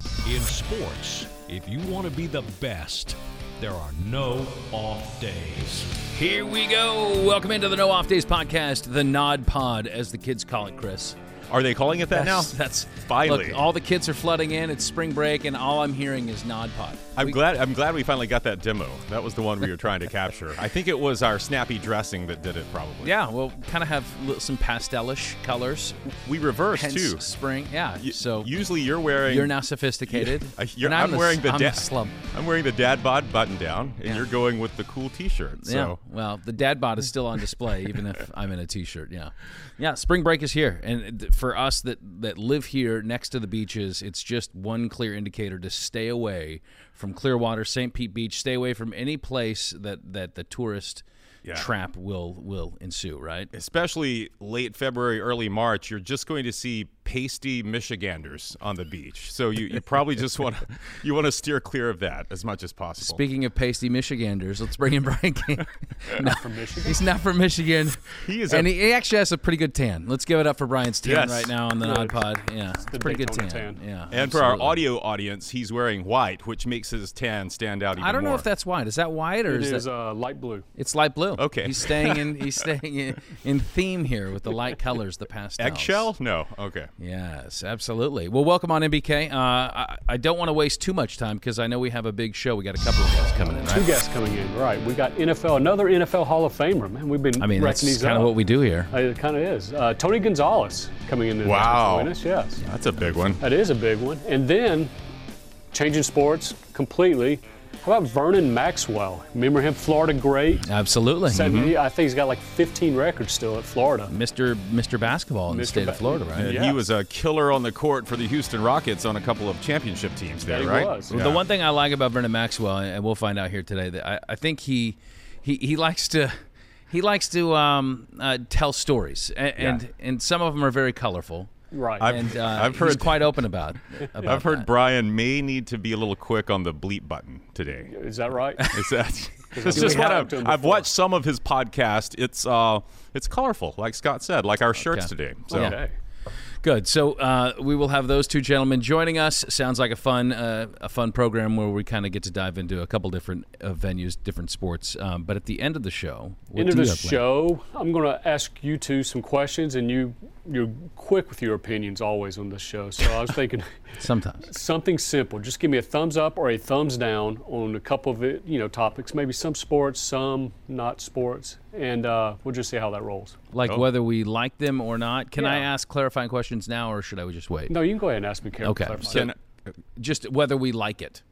In sports, if you want to be the best, there are no off days. Here we go. Welcome into the No Off Days podcast, the Nod Pod, as the kids call it, Chris. Are they calling it that That's, now? that's Finally. Look, all the kids are flooding in. It's spring break, and all I'm hearing is Nod Pod. I'm We- glad. I'm glad we finally got that demo. That was the one we were trying to capture. I think it was our snappy dressing that did it. Probably. Yeah, well, kind of have some pastelish colors. We reversed Hence too. spring. Yeah. Y- so usually you're wearing. you're now sophisticated. You're- and I'm, the, wearing the I'm dad. the slum. I'm wearing the dad bod button down, and Yeah. you're going with the cool T-shirt. Yeah. So Well, the dad bod is still on display, even if I'm in a t-shirt. Yeah. Yeah. Spring break is here, and for us that that live here next to the beaches, it's just one clear indicator to stay away from Clearwater, St. Pete Beach. Stay away from any place that that the tourist Yeah. trap will will ensue. Right. especially late February, early March, you're just going to see pasty Michiganders on the beach. So you, you probably just want to you want to steer clear of that as much as possible. Speaking of pasty Michiganders, let's bring in Brian King. no, from Michigan. He's not from Michigan. He is and a- he, he actually has a pretty good tan. Let's give it up for Brian's tan Yes. right now on the Nod Pod. Yeah, it's the pretty good tan. Tan. Yeah, and for our audio audience, he's wearing white, which makes his tan stand out even I don't know more. if that's white. Is that white or It is is that? uh, light blue. It's light blue. Okay. He's staying in. He's staying in, in theme here with the light colors, the pastels. eggshell. No, okay. Yes, absolutely. Well, welcome on MBK. Uh, I, I don't want to waste too much time because I know we have a big show. We got a couple of guests coming in, Two right? guests coming in. Right. We got NFL, another NFL Hall of Famer. Man, we've been I mean, that's these kind of what we do here. Uh, It kind of is. Uh, Tony Gonzalez coming in. Wow. To join us. Yes, That's a big one. that is a big one. And then, changing sports completely. How about Vernon Maxwell? Remember him, Florida great. Absolutely. Said Mhm. I think he's got like 15 records still at Florida. Mr. Mr. Basketball in the Mr. state of Florida, right? And Yeah. He was a killer on the court for the Houston Rockets on a couple of championship teams there, That he right? was. Well, The one thing I like about Vernon Maxwell, and we'll find out here today, that I, I think he, he he likes to he likes to um, uh, tell stories, and, and and some of them are very colorful. Right. I've- And uh, I've he's heard- quite open about. about I've heard that. Brian may need to be a little quick on the bleep button today. is that right? Is that? It's we just what have I've, I've, watched some of his podcast. It's uh, it's colorful, like Scott said, like our shirts Okay. today. So okay. Good. So uh, we will have those two gentlemen joining us. Sounds like a fun uh, a fun program where we kind of get to dive into a couple different uh, venues, different sports. Um, but at the end of the show, what End of the have planned? show, I'm going to ask you two some questions, and you you're quick with your opinions always on this show. So I was thinking Sometimes. something simple. Just give me a thumbs up or a thumbs down on a couple of it, you know topics. Maybe some sports, some not sports, and uh, we'll just see how that rolls. Like Oh. whether we like them or not. Can I ask clarifying questions now, or should I just wait? No, you can go ahead and ask me, Carol. Okay. clarify. So, just whether we like it.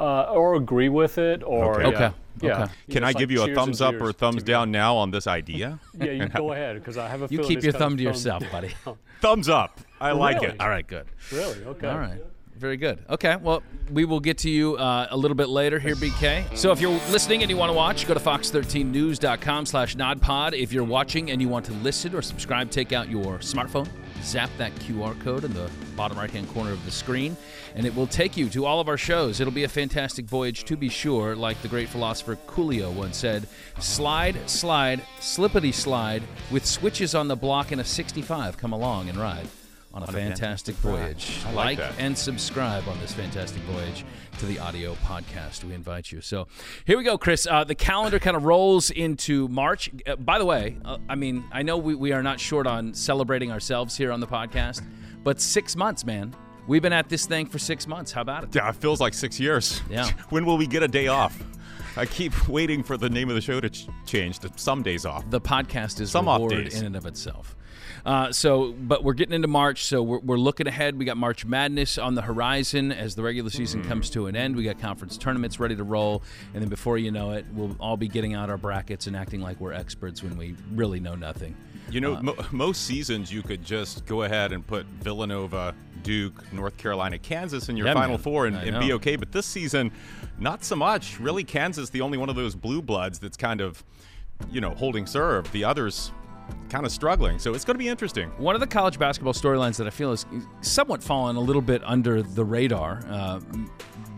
uh, or agree with it, or Okay. yeah, Okay. Yeah. Okay. Can Just I like give you a thumbs up or beers thumbs together. down now on this idea? Yeah, you go ahead because I have a You keep your thumb to yourself, down. buddy. thumbs up. I like Really? it. All right, good. Really? Okay. All right. Very good. Okay, well, we will get to you uh, a little bit later here, BK. So if you're listening and you want to watch, go to fox13news.com slash nodpod. If you're watching and you want to listen or subscribe, take out your smartphone, zap that QR code in the bottom right-hand corner of the screen, and it will take you to all of our shows. It'll be a fantastic voyage, to be sure, like the great philosopher Coolio once said, slide, slide, slippity slide, with switches on the block and a 65. Come along and ride on a, fantastic, voyage. I like like that. and subscribe on this fantastic voyage to the audio podcast. We invite you. So here we go, Chris. Uh, the calendar kind of rolls into March. Uh, by the way, uh, I mean, I know we, we are not short on celebrating ourselves here on the podcast, but six months, man. We've been at this thing for six months. How about it? Yeah, it feels like six years. Yeah. when will we get a day off? I keep waiting for the name of the show to ch- change to some days off. The podcast is Some off reward days. in and of itself. Uh, so, but we're getting into March, so we're, we're looking ahead. We got March Madness on the horizon as the regular season comes to an end. We got conference tournaments ready to roll, and then before you know it, we'll all be getting out our brackets and acting like we're experts when we really know nothing. You know, mo- most seasons you could just go ahead and put Villanova, Duke, North Carolina, Kansas in your Yeah, Final man. Four and, and be okay. But this season, not so much. Really, Kansas the only one of those blue bloods that's kind of, you know, holding serve. The others kind of struggling. So it's going to be interesting. One of the college basketball storylines that I feel is somewhat fallen a little bit under the radar, uh,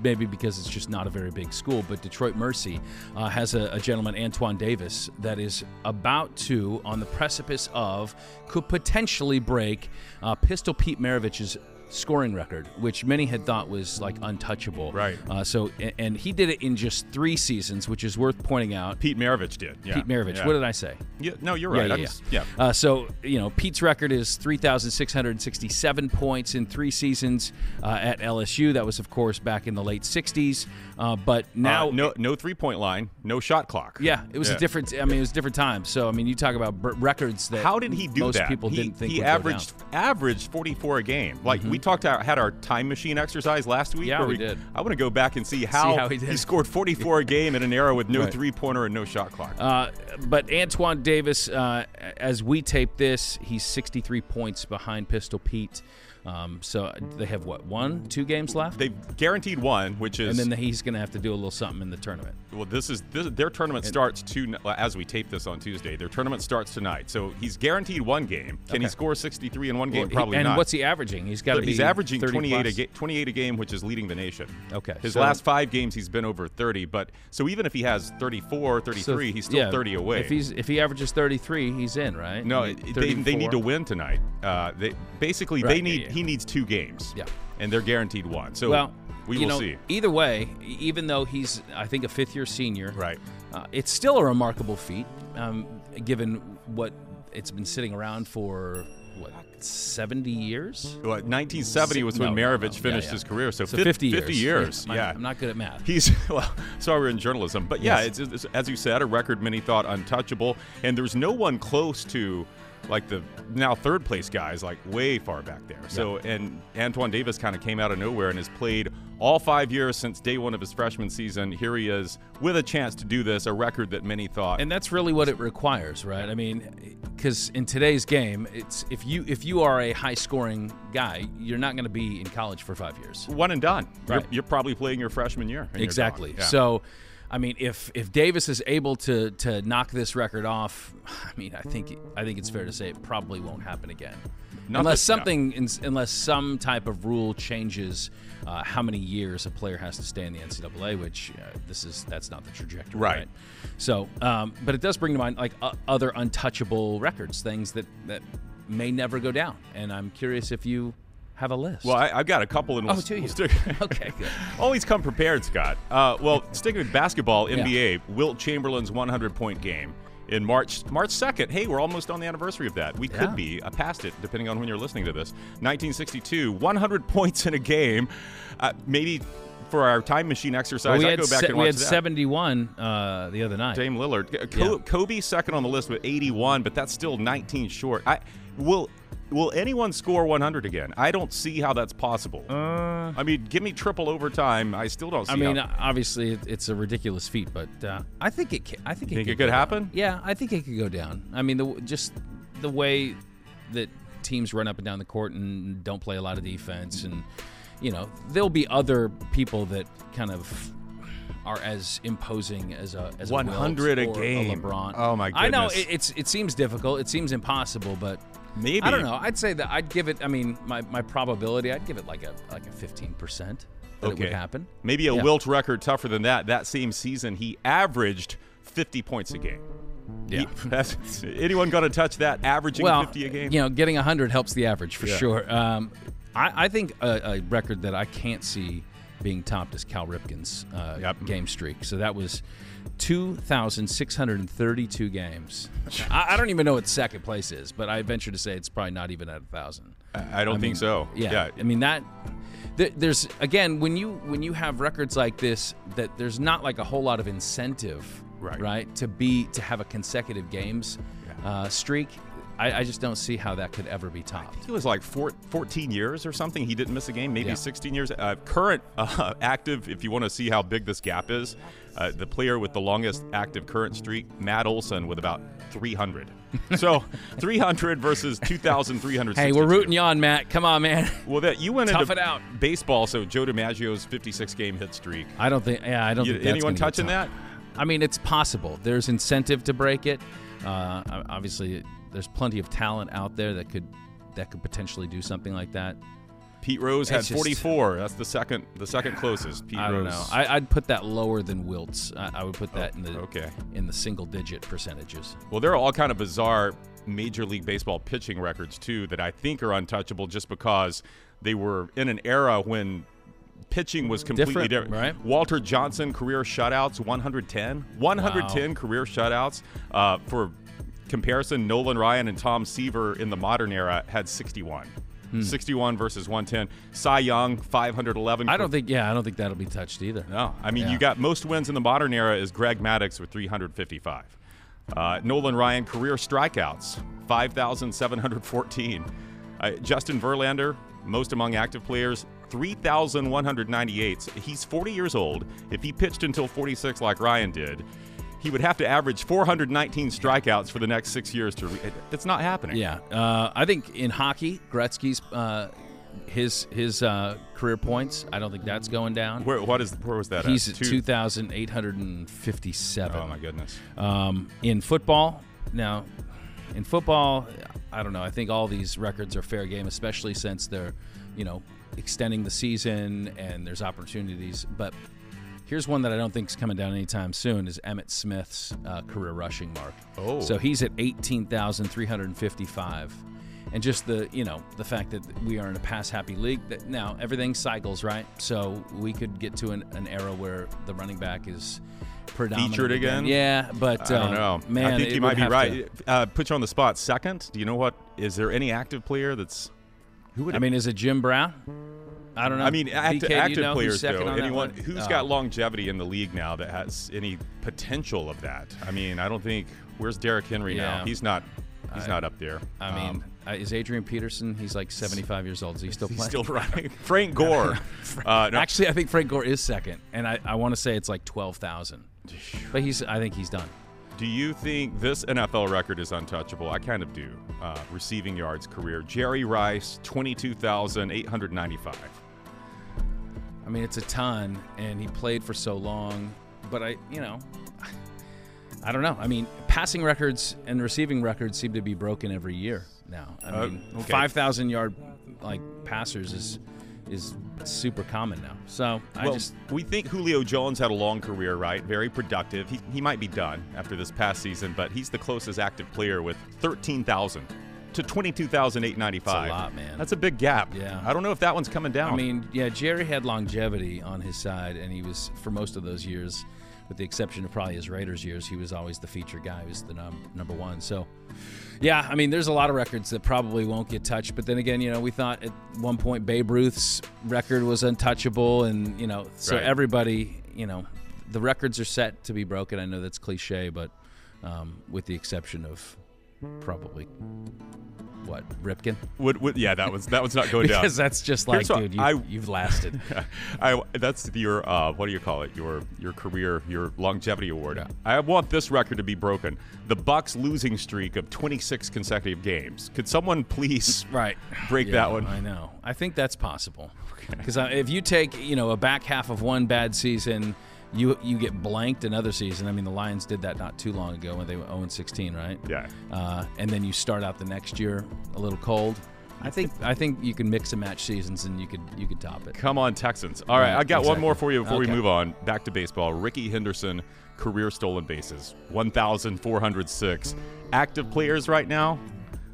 maybe because it's just not a very big school, but Detroit Mercy uh, has a, a gentleman, Antoine Davis, that is about to, on the precipice of, could potentially break uh, Pistol Pete Maravich's scoring record, which many had thought was like untouchable. Right. Uh, so, and, and he did it in just three seasons, which is worth pointing out. Pete Maravich did. Yeah. Pete Maravich. Yeah. What did I say? Yeah, no, you're right. Yeah, yeah, yeah. yeah. Uh, so you know, Pete's record is 3,667 points in three seasons uh, at LSU. That was, of course, back in the late 60s. Uh, but now, Uh, no, no three point line, no shot clock. yeah, it was a different. I mean, it was a different time. So I mean, you talk about b- records that How did he do most that? people he, didn't think he would go down. averaged averaged 44 a game. Like we talked about, had our time machine exercise last week. Yeah, where we did. I want to go back and see how, how he did. scored 44 a game in an era with no Right. three pointer and no shot clock. Uh, but Antoine Davis, uh, as we tape this, he's 63 points behind Pistol Pete. Um, so they have what one, two games left, They've guaranteed one, which is and then he's going to have to do a little something in the tournament. well. This is this, their tournament starts to as we tape this on Tuesday. Their tournament starts tonight, so he's guaranteed one game. Can he score 63 in one game? Well, Probably and not. what's he averaging? He's got to be He's averaging 30 28 a, ga- 28 a game, which is leading the nation. Okay, His so- last five games, he's been over 30. But so even if he has 34, 33, he's still yeah, 30 away. If he's if he averages 33, he's in, right? no, they, they need to win tonight. Uh, they basically Right, they yeah, need yeah. He needs two games. Yeah. and they're guaranteed one. So Well, we will know, see. Either way, even though he's I think a fifth year senior, Right. Uh, it's still a remarkable feat, um, given what it's been sitting around for what 70 years. Well, 1970 was when No, no, no. Maravich Yeah, finished yeah. his career. So, So fif- 50 years. 50 years. I'm- Yeah. I'm not good at math. He's well. Sorry, we're in journalism, but yeah, Yes. it's, it's as you said, a record many thought untouchable, and there's no one close to like the now third place guys, like way far back there. So, and Antoine Davis kind of came out of nowhere and has played all five years since day one of his freshman season. Here he is with a chance to do this, a record that many thought. and that's really what it requires, right? I mean, because in today's game, it's if you if you are a high scoring guy, you're not going to be in college for five years. one and done. You're, Right. you're probably playing your freshman year. you're. Exactly. Yeah. So, I mean, if if Davis is able to to knock this record off, I mean, I think I think it's fair to say it probably won't happen again, Not unless that- something ins- unless some type of rule changes uh, how many years a player has to stay in the NCAA, which uh, this is that's not the trajectory, Right. right? So, um, but it does bring to mind like uh, other untouchable records, things that that may never go down, and I'm curious if you have a list. Well, I, I've got a couple, and we'll, Oh, do we'll you? stick- okay, good. Always come prepared, Scott. Uh, well, sticking with basketball, NBA, Wilt Chamberlain's 100-point game in March March 2nd. Hey, we're almost on the anniversary of that. We Yeah. could be uh, past it, depending on when you're listening to this. 1962, 100 points in a game. Uh, maybe for our time machine exercise, Well, we I go back se- and we had that. 71 uh, the other night. Dame Lillard. Co- Yeah. Kobe second on the list with 81, but that's still 19 short. I will. Will anyone score 100 again? I don't see how that's possible. Uh, I mean, give me triple overtime. I still don't see. I mean, how, obviously it's a ridiculous feat, but uh, I think it. Can, I think it Think could it could happen? down. Yeah, I think it could go down. I mean, the, just the way that teams run up and down the court and don't play a lot of defense, and you know, there'll be other people that kind of are as imposing as a as 100 a or game. LeBron. Oh, my goodness! I know it, it's it seems difficult. It seems impossible, but. Maybe I don't know. I'd say that I'd give it. I mean, my, my probability, I'd give it like a like a fifteen percent that it would happen. Maybe a Yeah. Wilt record tougher than that. That same season, he averaged 50 points a game. Yeah. He- that's, anyone going to touch that? Averaging well, 50 a game? you know, getting hundred helps the average for Yeah. sure. Um, I, I think a, a record that I can't see being topped is Cal Ripken's uh, Yep. game streak. So that was. 2,632 games. I, I don't even know what second place is, but I venture to say it's probably not even at a thousand. I I don't I think mean, so. Yeah, I mean that. th- There's again when you when you have records like this that there's not like a whole lot of incentive, Right. Right, to be to have a consecutive games uh, streak. I, I just don't see how that could ever be topped. It was like four, 14 years or something. He didn't miss a game, maybe Yeah. 16 years. Uh, current uh, active, if you want to see how big this gap is, uh, the player with the longest active current streak, Matt Olson, with about 300. so 300 versus 2,300. Hey, we're rooting you on, Matt. Come on, man. Well, that you went Tough into it out. baseball. So Joe DiMaggio's 56 game hit streak. I don't think. Yeah, I don't You- anyone touching that? I mean, it's possible. There's incentive to break it. Uh, obviously, there's plenty of talent out there that could that could potentially do something like that. Pete Rose had just- 44. That's the second the second closest. Pete I don't Rose. know. I, I'd put that lower than Wilt's. I, I would put that in the Oh, okay. in the single digit percentages. Well, there are all kind of bizarre Major League Baseball pitching records too that I think are untouchable just because they were in an era when pitching was completely Different, different. right? Walter Johnson career shutouts 110, 110 career shutouts. Uh, for comparison, Nolan Ryan and Tom Seaver in the modern era had 61. Hmm. 61 versus 110. Cy Young 511. I don't think. Yeah, I don't think that'll be touched either. No, I mean Yeah. you got most wins in the modern era is Greg Maddux with 355. Uh, Nolan Ryan career strikeouts 5,714. Uh, Justin Verlander most among active players 3,198. He's 40 years old. If he pitched until 46 like Ryan did, he would have to average 419 strikeouts for the next six years to. Re- it's not happening. Yeah, uh, I think in hockey, Gretzky's uh, his his uh, career points. I don't think that's going down. Where, what is where was that? He's at? at two thousand eight hundred and fifty-seven. Oh my goodness. Um, in football, now, in football, I don't know. I think all these records are fair game, especially since they're, you know, extending the season and there's opportunities. But here's one that I don't think is coming down anytime soon: is Emmitt Smith's uh, career rushing mark. Oh. so he's at eighteen thousand three hundred and fifty-five. And just the you know the fact that we are in a pass happy league that now everything cycles right, so we could get to an, an era where the running back is predominant Featured again? Yeah, but I don't uh, know. Man, I think you might be right. to- Uh, put you on the spot. Second, do you know what? Is there any active player that's who would? I mean, is it Jim Brown? I don't know. I mean, active, BK, do you know players though. Anyone one? who's Oh. got longevity in the league now that has any potential of that? I mean, I don't think. Where's Derrick Henry now? He's not. He's I- not up there. I mean, Um, uh, is Adrian Peterson? He's like 75 years old. Is he still he's playing? still running. Frank Gore. uh, no, Actually, I think Frank Gore is second, and I, I want to say it's like 12,000. But he's I think he's done. Do you think this NFL record is untouchable? I kind of do. Uh, receiving yards career. Jerry Rice, 22,895. I mean, it's a ton, and he played for so long. But I, you know, I don't know. I mean, passing records and receiving records seem to be broken every year now. I Uh, mean, okay. 5,000 yard like passers is is super common now. So I well, just we think Julio Jones had a long career, right? Very productive. He, he might be done after this past season, but he's the closest active player with 13,000 to 22,895. That's a lot, man. That's a big gap. Yeah. I don't know if that one's coming down. I mean, yeah, Jerry had longevity on his side, and he was for most of those years, with the exception of probably his Raiders years, he was always the feature guy. He was the num- number one. So, yeah, I mean, there's a lot of records that probably won't get touched. But then again, you know, we thought at one point Babe Ruth's record was untouchable, and you know, so Right. everybody, you know, the records are set to be broken. I know that's cliche, but um, with the exception of probably what Ripken, would, would, yeah, that was that one's not going down. because that's just like, Here's dude, you, I- you've lasted. I, that's your uh, what do you call it? Your your career, your longevity award. Yeah. I want this record to be broken. The Bucks losing streak of 26 consecutive games. Could someone please right break Yeah, that one? I know. I think that's possible. Because if you take you know a back half of one bad season, you you get blanked another season. I mean, the Lions did that not too long ago when they went 0 16, right? Yeah. Uh, and then you start out the next year a little cold. I think I think you can mix and match seasons and you could you could top it. Come on, Texans. All right, I got one more for you before we move on. Back to baseball. Rickey Henderson, career stolen bases, 1,406. Active players right now.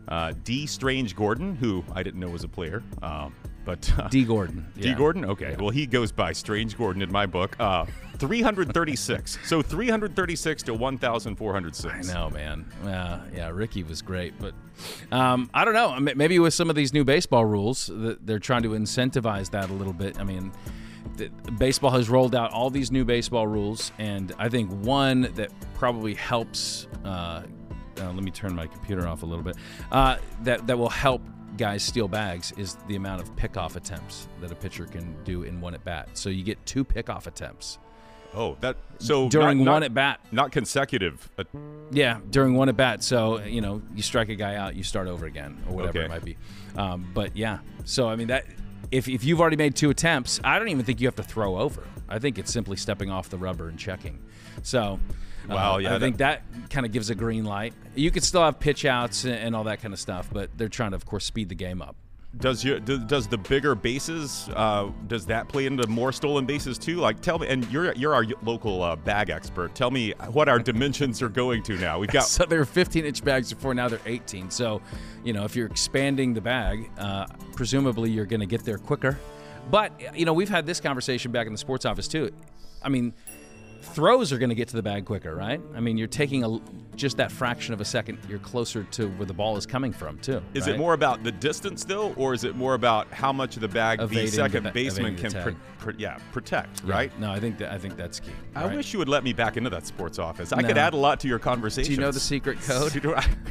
Uh, Dee Strange Gordon, who I didn't know was a player, um, but uh, Dee Gordon. D. yeah. Gordon. Okay, well he goes by Strange Gordon in my book. Uh, 336. so 336 to 1,406. I know, man. Uh, yeah, Rickey was great, but um, I don't know. Maybe with some of these new baseball rules, they're trying to incentivize that a little bit. I mean, baseball has rolled out all these new baseball rules, and I think one that probably helps uh, uh, let me turn my computer off a little bit. Uh, that that will help guys steal bags is the amount of pickoff attempts that a pitcher can do in one at bat. So you get two pickoff attempts. Oh, that so during not, one not, at bat. not consecutive. Uh, Yeah, during one at bat. So you know, you strike a guy out, you start over again, or whatever Okay. it might be. Um, but yeah, so I mean that if if you've already made two attempts, I don't even think you have to throw over. I think it's simply stepping off the rubber and checking. So. uh, Wow, yeah, I think that kind of gives a green light. You could still have pitch outs and, and all that kind of stuff, but they're trying to, of course, speed the game up. Does your do, does the bigger bases uh, does that play into more stolen bases too? Like, tell me, and you're you're our local uh, bag expert. Tell me what our dimensions are going to now. We've got So they were 15 inch bags before, now they're 18. So, you know, if you're expanding the bag, uh, presumably you're going to get there quicker. But, you know, we've had this conversation back in the sports office too. I mean, throws are going to get to the bag quicker, right? I mean, you're taking a, just that fraction of a second, you're closer to where the ball is coming from too. Is right? it more about the distance though, or is it more about how much of the bag Evading the the second ba- baseman can, the pr- pr- yeah, protect? Yeah. Right. No, I think that I think that's key. I right? wish you would let me back into that sports office. I could add a lot to your conversation. Do you know the secret code?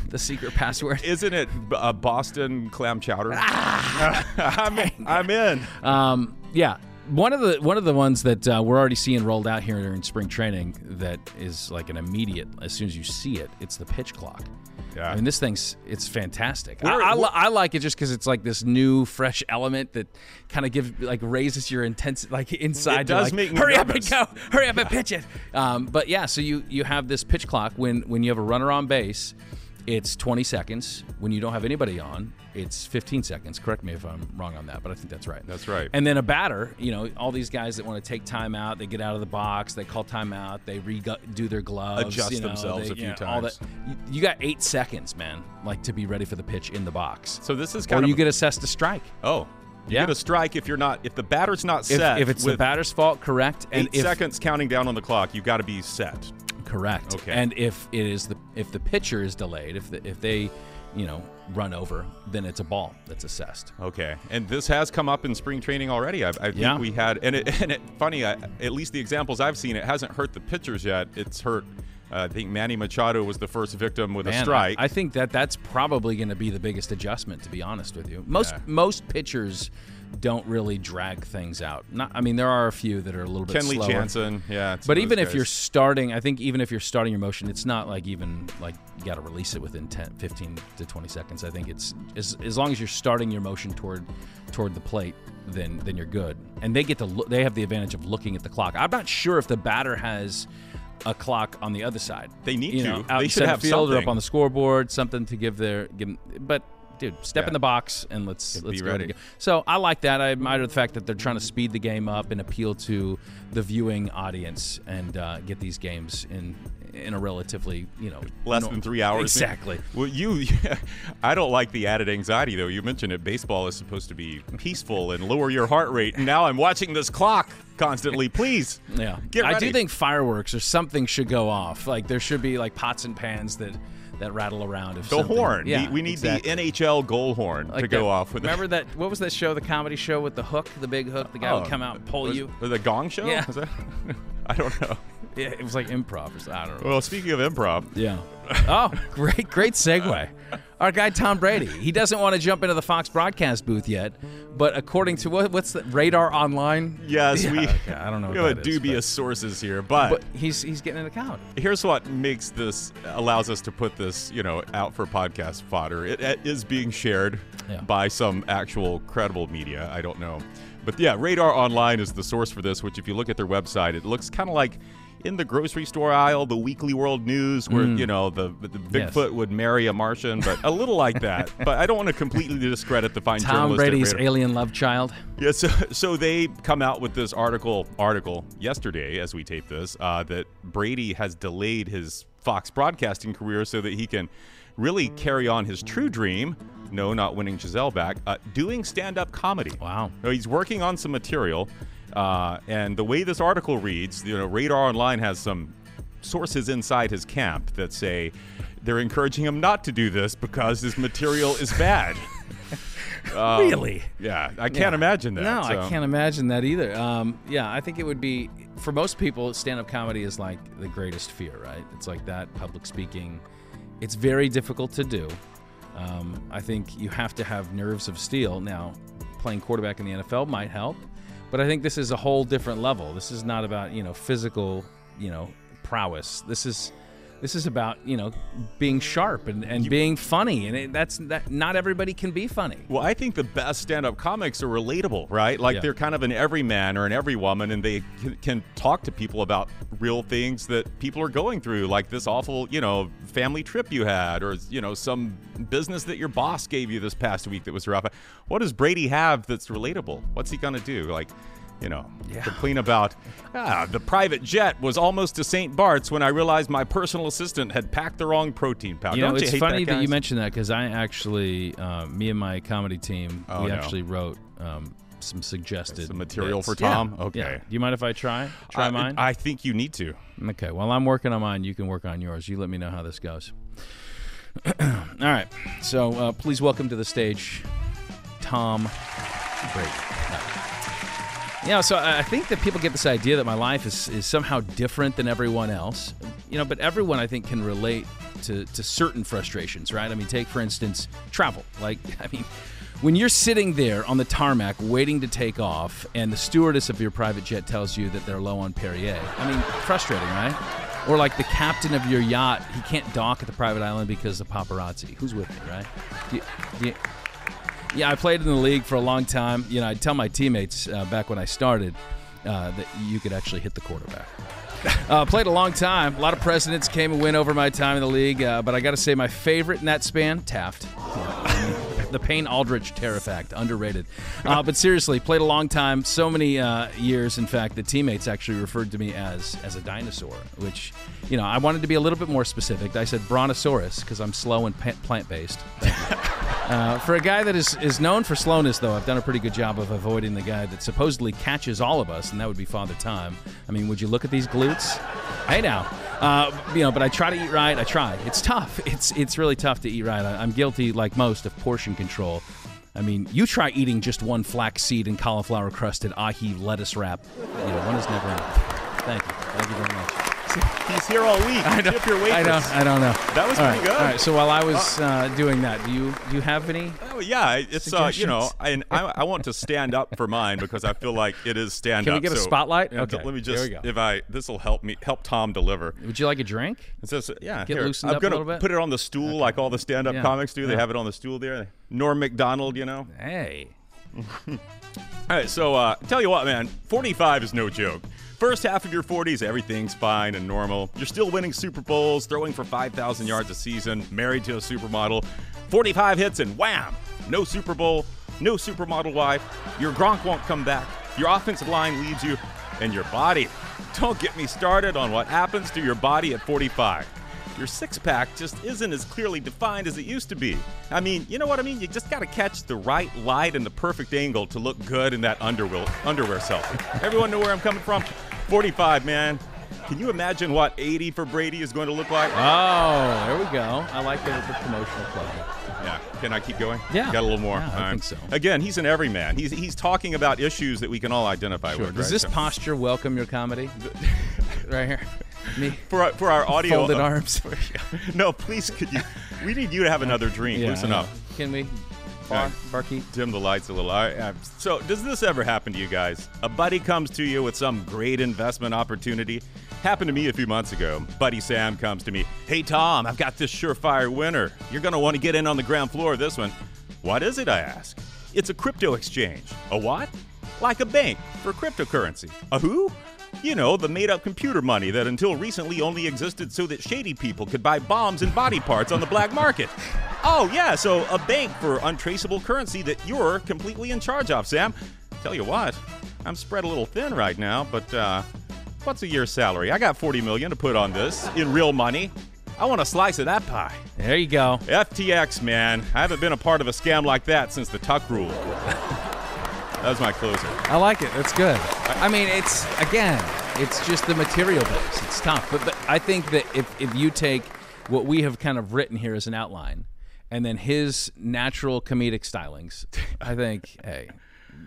The secret password? Isn't it b- uh, Boston clam chowder? Ah, I'm, in, I'm in. Um, yeah, one of the one of the ones that uh, we're already seeing rolled out here during spring training that is like an immediate. As soon as you see it, it's the pitch clock. Yeah. I mean, this thing's it's fantastic. Where- I, I, where- I like it just because it's like this new, fresh element that kind of gives like raises your intensity, like inside. It does like, make me hurry nervous." up and go, hurry up and pitch it. Um, but yeah, so you you have this pitch clock when when you have a runner on base. It's 20 seconds. When you don't have anybody on, it's 15 seconds. Correct me if I'm wrong on that, but I think that's right. That's right. And then a batter, you know, all these guys that want to take time out, they get out of the box, they call time out, they redo their gloves, Adjust you know, themselves they- a few you know, times. You, you got eight seconds, man, like to be ready for the pitch in the box. So this is Or kind of you get assessed a strike. oh. You Yeah. get a strike if you're not if the batter's not set. if it's the batter's fault, correct. And eight if seconds counting down on the clock, you got to be set. Correct. Okay. And if it is the if the pitcher is delayed, if the, if they, you know, run over, then it's a ball that's assessed. Okay, and this has come up in spring training already. I, I think Yeah. we had, and it, and it funny. I, at least the examples I've seen, it hasn't hurt the pitchers yet. It's hurt. Uh, I think Manny Machado was the first victim with a strike. I, I think that that's probably going to be the biggest adjustment. To be honest with you, most Yeah. most pitchers don't really drag things out. Not, I mean, there are a few that are a little bit Kenley slower. Jansen, yeah. But even if you're starting, I think even if you're starting your motion, it's not like even like you got to release it within 10, 15 to 20 seconds. I think it's as, as long as you're starting your motion toward toward the plate, then then you're good. And they get to look, they have the advantage of looking at the clock. I'm not sure if the batter has a clock on the other side. They need you to. Know, They should have field or something. up on the scoreboard, something to give their give. But dude, step Yeah. in the box and let's And let's go ready. to go. So I like that. I admire the fact that they're trying to speed the game up and appeal to the viewing audience and uh, get these games in in a relatively you know less than three hours. Exactly. Well, you, I don't like the added anxiety though. You mentioned it. Baseball is supposed to be peaceful and lower your heart rate. And now I'm watching this clock constantly. Please, Yeah, Get I do think fireworks or something should go off. Like there should be like pots and pans that that rattle around. If the something- horn. Yeah, we, we need exactly. the NHL goal horn Like to go off. With remember that? What was that show? The comedy show with the hook, the big hook. The guy Oh, would come out and pull was- you. the Gong Show. Yeah. Is I don't know. Yeah, it was like improv or something. I don't know. Well, speaking of improv, Yeah. Oh, great, great segue. Our guy Tom Brady. He doesn't want to jump into the Fox broadcast booth yet, but according to what, what's the Radar Online? yes, Yeah, we. okay, I don't know. We have a is, dubious sources here, but, but, but he's he's getting an account. here's what makes this allows us to put this, you know, out for podcast fodder. It, it is being shared Yeah. by some actual credible media. I don't know, but yeah, Radar Online is the source for this. Which, if you look at their website, it looks kind of like. In the grocery store aisle, the Weekly World News, where you know the, the Mm. Yes. Bigfoot would marry a Martian, but a little like that. But I don't want to completely discredit the fine Tom Brady's alien love child. Yeah, so, so they come out with this article article yesterday as we tape this uh, that Brady has delayed his Fox broadcasting career so that he can really carry on his true dream. No, not winning Gisele back. Uh, doing stand-up comedy. Wow. No, he's working on some material, uh, and the way this article reads, you know, Radar Online has some sources inside his camp that say they're encouraging him not to do this because his material is bad. Um, Really? Yeah, I can't Yeah. imagine that. No, so- I can't imagine that either. Um, yeah, I think it would be for most people. Stand-up comedy is like the greatest fear, right? It's like that public speaking. It's very difficult to do. Um, I think you have to have nerves of steel. Now, playing quarterback in the NFL might help, but I think this is a whole different level. This is not about you know physical you know prowess. This is this is about you know being sharp and, and being funny, and it, that's that. Not everybody can be funny. Well, I think the best stand-up comics are relatable, right? Like Yeah. they're kind of an everyman or an everywoman, and they can, can talk to people about real things that people are going through, like this awful, you know, family trip you had, or you know, some business that your boss gave you this past week that was rough. What does Brady have that's relatable? What's he gonna do? Like. You know, complain about ah, the private jet was almost to St. Bart's when I realized my personal assistant had packed the wrong protein powder. You know, Don't you it's hate funny that, that, you mentioned that because I actually, uh, me and my comedy team, Oh, we no. actually wrote um, some suggested Some material bits. for Tom? yeah. Okay. Do you mind if I try? Try mine. I think you need to. Okay, while I'm working on mine, you can work on yours. You let me know how this goes. All right, so uh, please welcome to the stage Tom Brady. Yeah, so I I think that people get this idea that my life is, is somehow different than everyone else. You know, but everyone I think can relate to, to certain frustrations, right? I mean, take for instance travel. Like, I mean, when you're sitting there on the tarmac waiting to take off, and the stewardess of your private jet tells you that they're low on Perrier. I mean, frustrating, right? Or like the captain of your yacht, he can't dock at the private island because of paparazzi. Who's with me, right? Do you- do you- yeah, I played in the league for a long time. You know, I'd tell my teammates uh, back when I started uh, that you could actually hit the quarterback. Uh, played a long time. A lot of presidents came and went over my time in the league, uh, but I got to say, my favorite in that span, Taft. the Payne Aldrich Fact, underrated. Uh, but seriously, played a long time, so many uh, years. In fact, the teammates actually referred to me as as a dinosaur, which you know I wanted to be a little bit more specific. I said brontosaurus because I'm slow and pa- plant based. Uh, for a guy that is, is known for slowness, though, I've done a pretty good job of avoiding the guy that supposedly catches all of us, and that would be Father Time. I mean, would you look at these glutes? Hey now, uh, you know, but I try to eat right. I try. It's tough. It's it's really tough to eat right. I, I'm guilty, like most, of portion control. I mean, you try eating just one flaxseed and cauliflower crusted ahi lettuce wrap. You know, one is never enough. Thank you. Thank you very much. He's here all week. I don't, Tip your I don't, I don't know. That was All pretty right, good. All right, so while I was uh, doing that, do you do you have any? Oh, yeah, it's uh, you know, and I, I want to stand up for mine because I feel like it is stand Can up. Can we get a spotlight? Okay, Let me just if I this will help me help Tom deliver. Would you like a drink? It says yeah. Get here, loosened I'm up gonna little bit? put it on the stool like all the stand up Yeah. comics do. They Yeah. have it on the stool there. Norm Macdonald, you know. Hey. All right, so uh, tell you what, man, 45 is no joke. First half of your 40s, everything's fine and normal. You're still winning Super Bowls, throwing for 5,000 yards a season, married to a supermodel. 45 hits and wham! No Super Bowl, no supermodel wife. Your Gronk won't come back. Your offensive line leads you, and your body. Don't get me started on what happens to your body at 45 your six pack just isn't as clearly defined as it used to be. I mean, you know what I mean? You just got to catch the right light and the perfect angle to look good in that underwear, underwear selfie. Everyone know where I'm coming from? 45, man. Can you imagine what 80 for Brady is going to look like? Oh, there we go. I like the, the promotional play. Yeah. Can I keep going? Yeah. Got a little more. Yeah, I right. think so. Again, he's an everyman. He's he's talking about issues that we can all identify Sure. with. Does right? this So- posture welcome your comedy? right here. Me. for our, for our audio Folded uh, arms. no, please, could you? We need you to have another drink. Yeah, Loosen up. Can we? Bar, barkeep. dim the lights a little. All right, so, does this ever happen to you guys? A buddy comes to you with some great investment opportunity. Happened to me a few months ago. Buddy Sam comes to me. Hey Tom, I've got this surefire winner. You're gonna want to get in on the ground floor of this one. What is it? I ask. It's a crypto exchange. A what? Like a bank for cryptocurrency. A who? You know, the made up computer money that until recently only existed so that shady people could buy bombs and body parts on the black market. Oh, yeah, so a bank for untraceable currency that you're completely in charge of, Sam. Tell you what, I'm spread a little thin right now, but uh, what's a year's salary? I got 40 million to put on this in real money. I want a slice of that pie. There you go. FTX, man. I haven't been a part of a scam like that since the Tuck rule. That was my closer. I like it. That's good. I mean, it's again, it's just the material base. It's tough, but but I think that if if you take what we have kind of written here as an outline, and then his natural comedic stylings, I think, hey,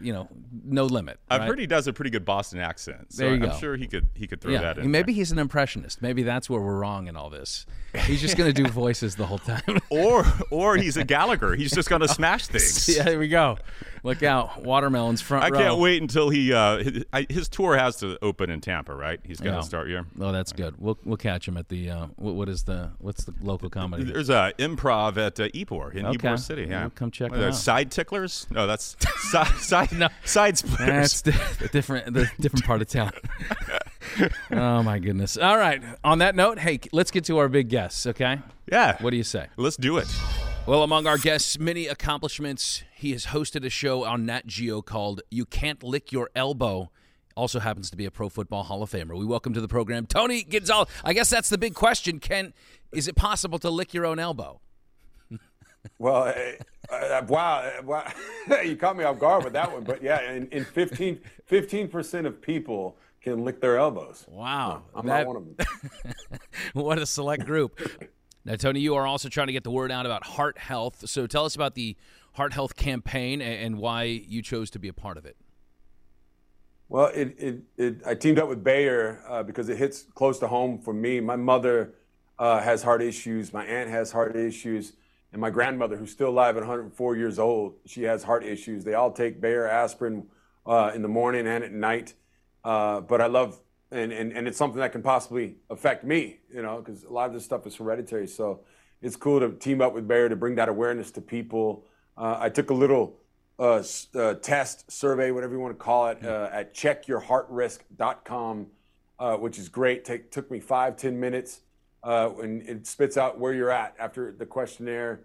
you know, no limit. I've right? heard he does a pretty good Boston accent, so There you I'm go. sure he could he could throw yeah, that in. maybe there. he's an impressionist. Maybe that's where we're wrong in all this. He's just going to do voices the whole time. or or he's a Gallagher. He's just gonna smash things. yeah, there we go. Look out, watermelons front I row. can't wait until he uh, his, his tour has to open in Tampa, right? He's gonna Yeah. start here. Oh, that's good. We'll we'll catch him at the uh, what, what is the what's the local comedy? There's a improv at uh, Ybor in Okay. Ybor City. Yeah, We'll come check What it out. Side ticklers? No, that's side side No. side splitters. That's the different the different part of town. oh my goodness! All right. On that note, hey, let's get to our big guests. Okay. yeah. What do you say? Let's do it. Well, among our guests' many accomplishments, he has hosted a show on Nat Geo called "You Can't Lick Your Elbow." Also happens to be a Pro Football Hall of Famer. We welcome to the program Tony Gonzalez. I guess that's the big question. Can is it possible to lick your own elbow? Well, uh, uh, wow, wow. you caught me off guard with that one. But yeah, in, in 15 percent of people can lick their elbows. Wow, I'm that- not one of them. what a select group. Now, Tony, you are also trying to get the word out about heart health. So tell us about the heart health campaign and why you chose to be a part of it. Well, it, it, it, I teamed up with Bayer uh, because it hits close to home for me. My mother uh, has heart issues. My aunt has heart issues. And my grandmother, who's still alive at 104 years old, she has heart issues. They all take Bayer aspirin uh, in the morning and at night. Uh, but I love, and, and, and it's something that can possibly affect me, you know, because a lot of this stuff is hereditary. So it's cool to team up with Bayer to bring that awareness to people. Uh, I took a little uh, uh, test, survey, whatever you want to call it, uh, at checkyourheartrisk.com, uh, which is great. Take, took me five, 10 minutes, uh, and it spits out where you're at after the questionnaire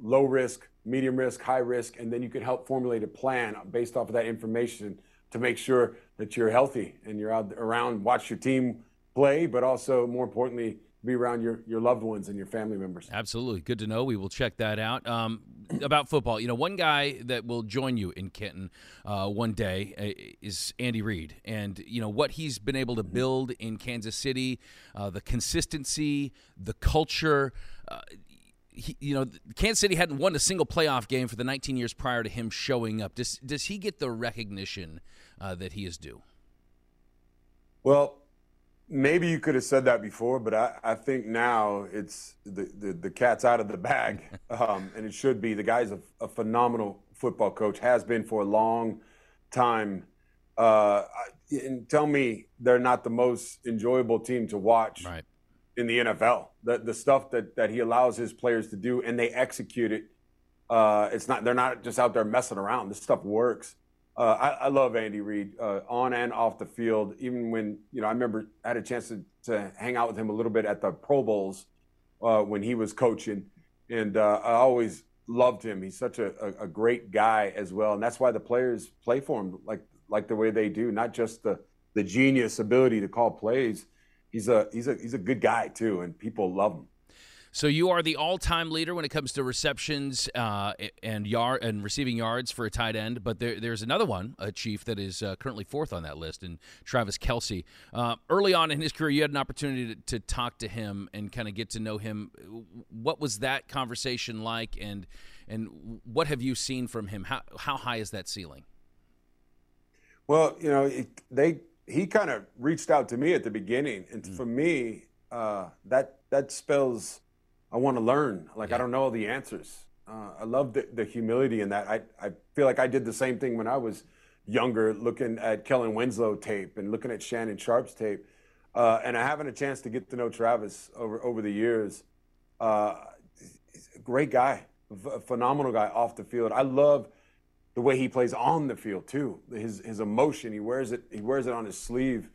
low risk, medium risk, high risk, and then you can help formulate a plan based off of that information to make sure that you're healthy and you're out around, watch your team play, but also more importantly, be around your, your loved ones and your family members. Absolutely. Good to know. We will check that out. Um, about football, you know, one guy that will join you in Canton uh, one day uh, is Andy Reid. And, you know, what he's been able to build in Kansas City, uh, the consistency, the culture. Uh, he, you know, Kansas City hadn't won a single playoff game for the 19 years prior to him showing up. Does, does he get the recognition uh, that he is due? Well, maybe you could have said that before, but I, I think now it's the, the, the cat's out of the bag, um, and it should be. The guy's a, a phenomenal football coach, has been for a long time. Uh, and tell me they're not the most enjoyable team to watch Right. in the NFL. The, the stuff that, that he allows his players to do and they execute it. Uh, it's not they're not just out there messing around. This stuff works. Uh, I, I love Andy Reid uh, on and off the field. Even when you know, I remember I had a chance to, to hang out with him a little bit at the Pro Bowls uh, when he was coaching, and uh, I always loved him. He's such a, a, a great guy as well, and that's why the players play for him like like the way they do. Not just the the genius ability to call plays. He's a he's a he's a good guy too, and people love him. So you are the all-time leader when it comes to receptions uh, and yard and receiving yards for a tight end. But there, there's another one, a chief that is uh, currently fourth on that list, and Travis Kelce. Uh, early on in his career, you had an opportunity to, to talk to him and kind of get to know him. What was that conversation like, and and what have you seen from him? How how high is that ceiling? Well, you know, it, they he kind of reached out to me at the beginning, and for me, uh, that that spells I want to learn. Like I don't know all the answers. Uh, I love the, the humility in that. I I feel like I did the same thing when I was younger, looking at Kellen Winslow tape and looking at Shannon Sharpe's tape, uh, and I having a chance to get to know Travis over over the years. Uh, he's a great guy, a phenomenal guy off the field. I love the way he plays on the field too. His his emotion, he wears it. He wears it on his sleeve.